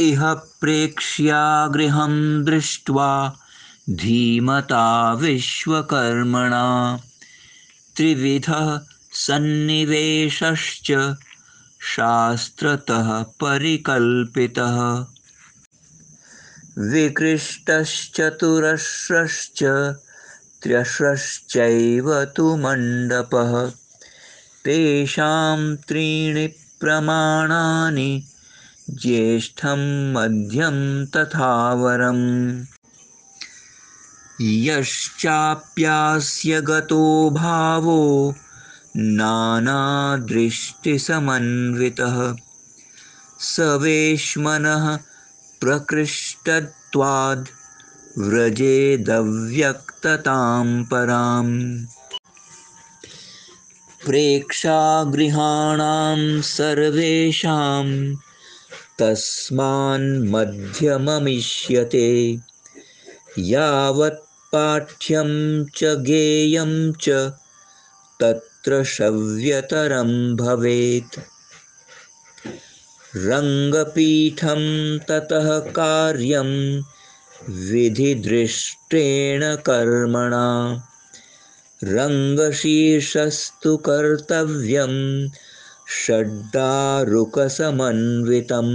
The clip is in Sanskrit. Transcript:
इह प्रेक्ष्या गृहं दृष्ट्वा धीमता विश्वकर्मणा। त्रिविधः सन्निवेशश्च शास्त्रतः परिकल्पितः। विकृष्टश्चतुरश्रश्च त्र्यश्रश्चैव तु मण्डपः। तेषां त्रीणि प्रमाणानि ज्येष्ठं मध्यं तथावरम् यश्चाप्यास्य गतो भावो नानादृष्टिसमन्वितः। स वेश्मनः प्रकृष्टत्वाद् व्रजेदव्यक्ततां पराम्। प्रेक्षागृहाणां सर्वेषां तस्मान्मध्यममिष्यते यावत् पाठ्यं च गेयं च तत्र श्रव्यतरं भवेत्। रङ्गपीठं ततः कार्यं विधिदृष्टेन कर्मणा। रङ्गशीर्षस्तु कर्तव्यं षड्डारुकसमन्वितम्